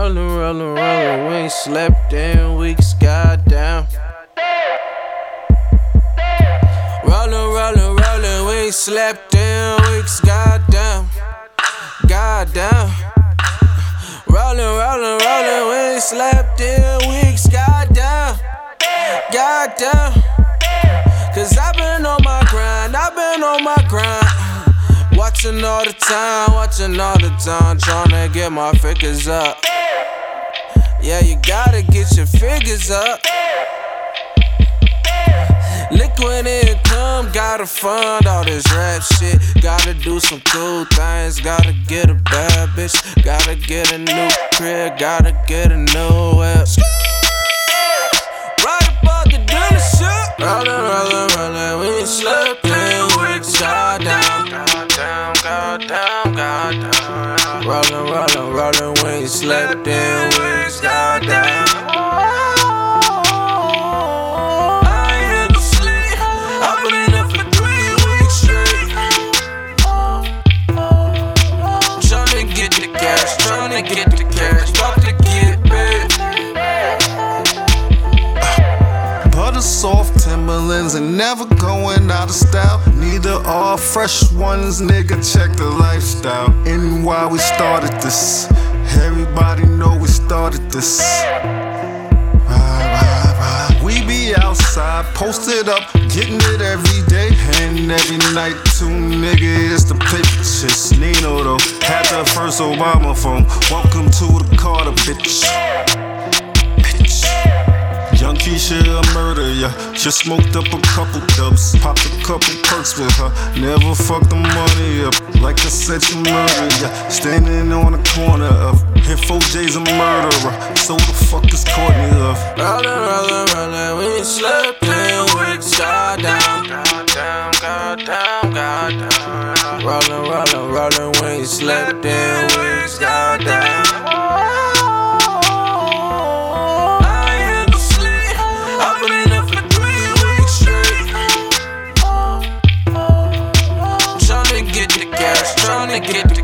Rollin', rollin', rollin', we ain't slept in weeks, goddamn. Rollin', rollin', rollin', we ain't slept in weeks, goddamn. Goddamn. Rollin', rollin', rollin', we ain't slept in weeks, goddamn. Goddamn. Cause I've been on my grind, I've been on my grind. Watching all the time, watching all the time, tryna get my figures up. Yeah, you gotta get your figures up. Liquid income, gotta fund all this rap shit. Gotta do some cool things, gotta get a bad bitch. Gotta get a new crib, gotta get a new whip. Right above the dealership. Rollin', rollin', rollin', we ain't slept in weeks. Goddamn, goddamn, goddamn, goddamn. Rollin', rollin', rollin', we ain't slept in get the cash, to get. Butter soft Timberlands and never going out of style. Neither are fresh ones, nigga. Check the lifestyle. And why we started this? Everybody know we started this. Ride, ride, ride. We be outside, posted up, getting it every day and every night two niggas, It's the chase. Nino though, had the first Obama phone. Welcome to the Carter, bitch. Bitch. Young Keisha, a murder, yeah. Just smoked up a couple dubs, popped a couple perks with her. Never fucked the money up, like I said, you murder, yeah. Standing on the corner of here, 4J's a murderer. So the fuck is Courtney Love? Rollin', rollin', rollin', we ain't slept Rollin', rollin', rollin', when you slept in weeks straight. Tryna get the tryna get the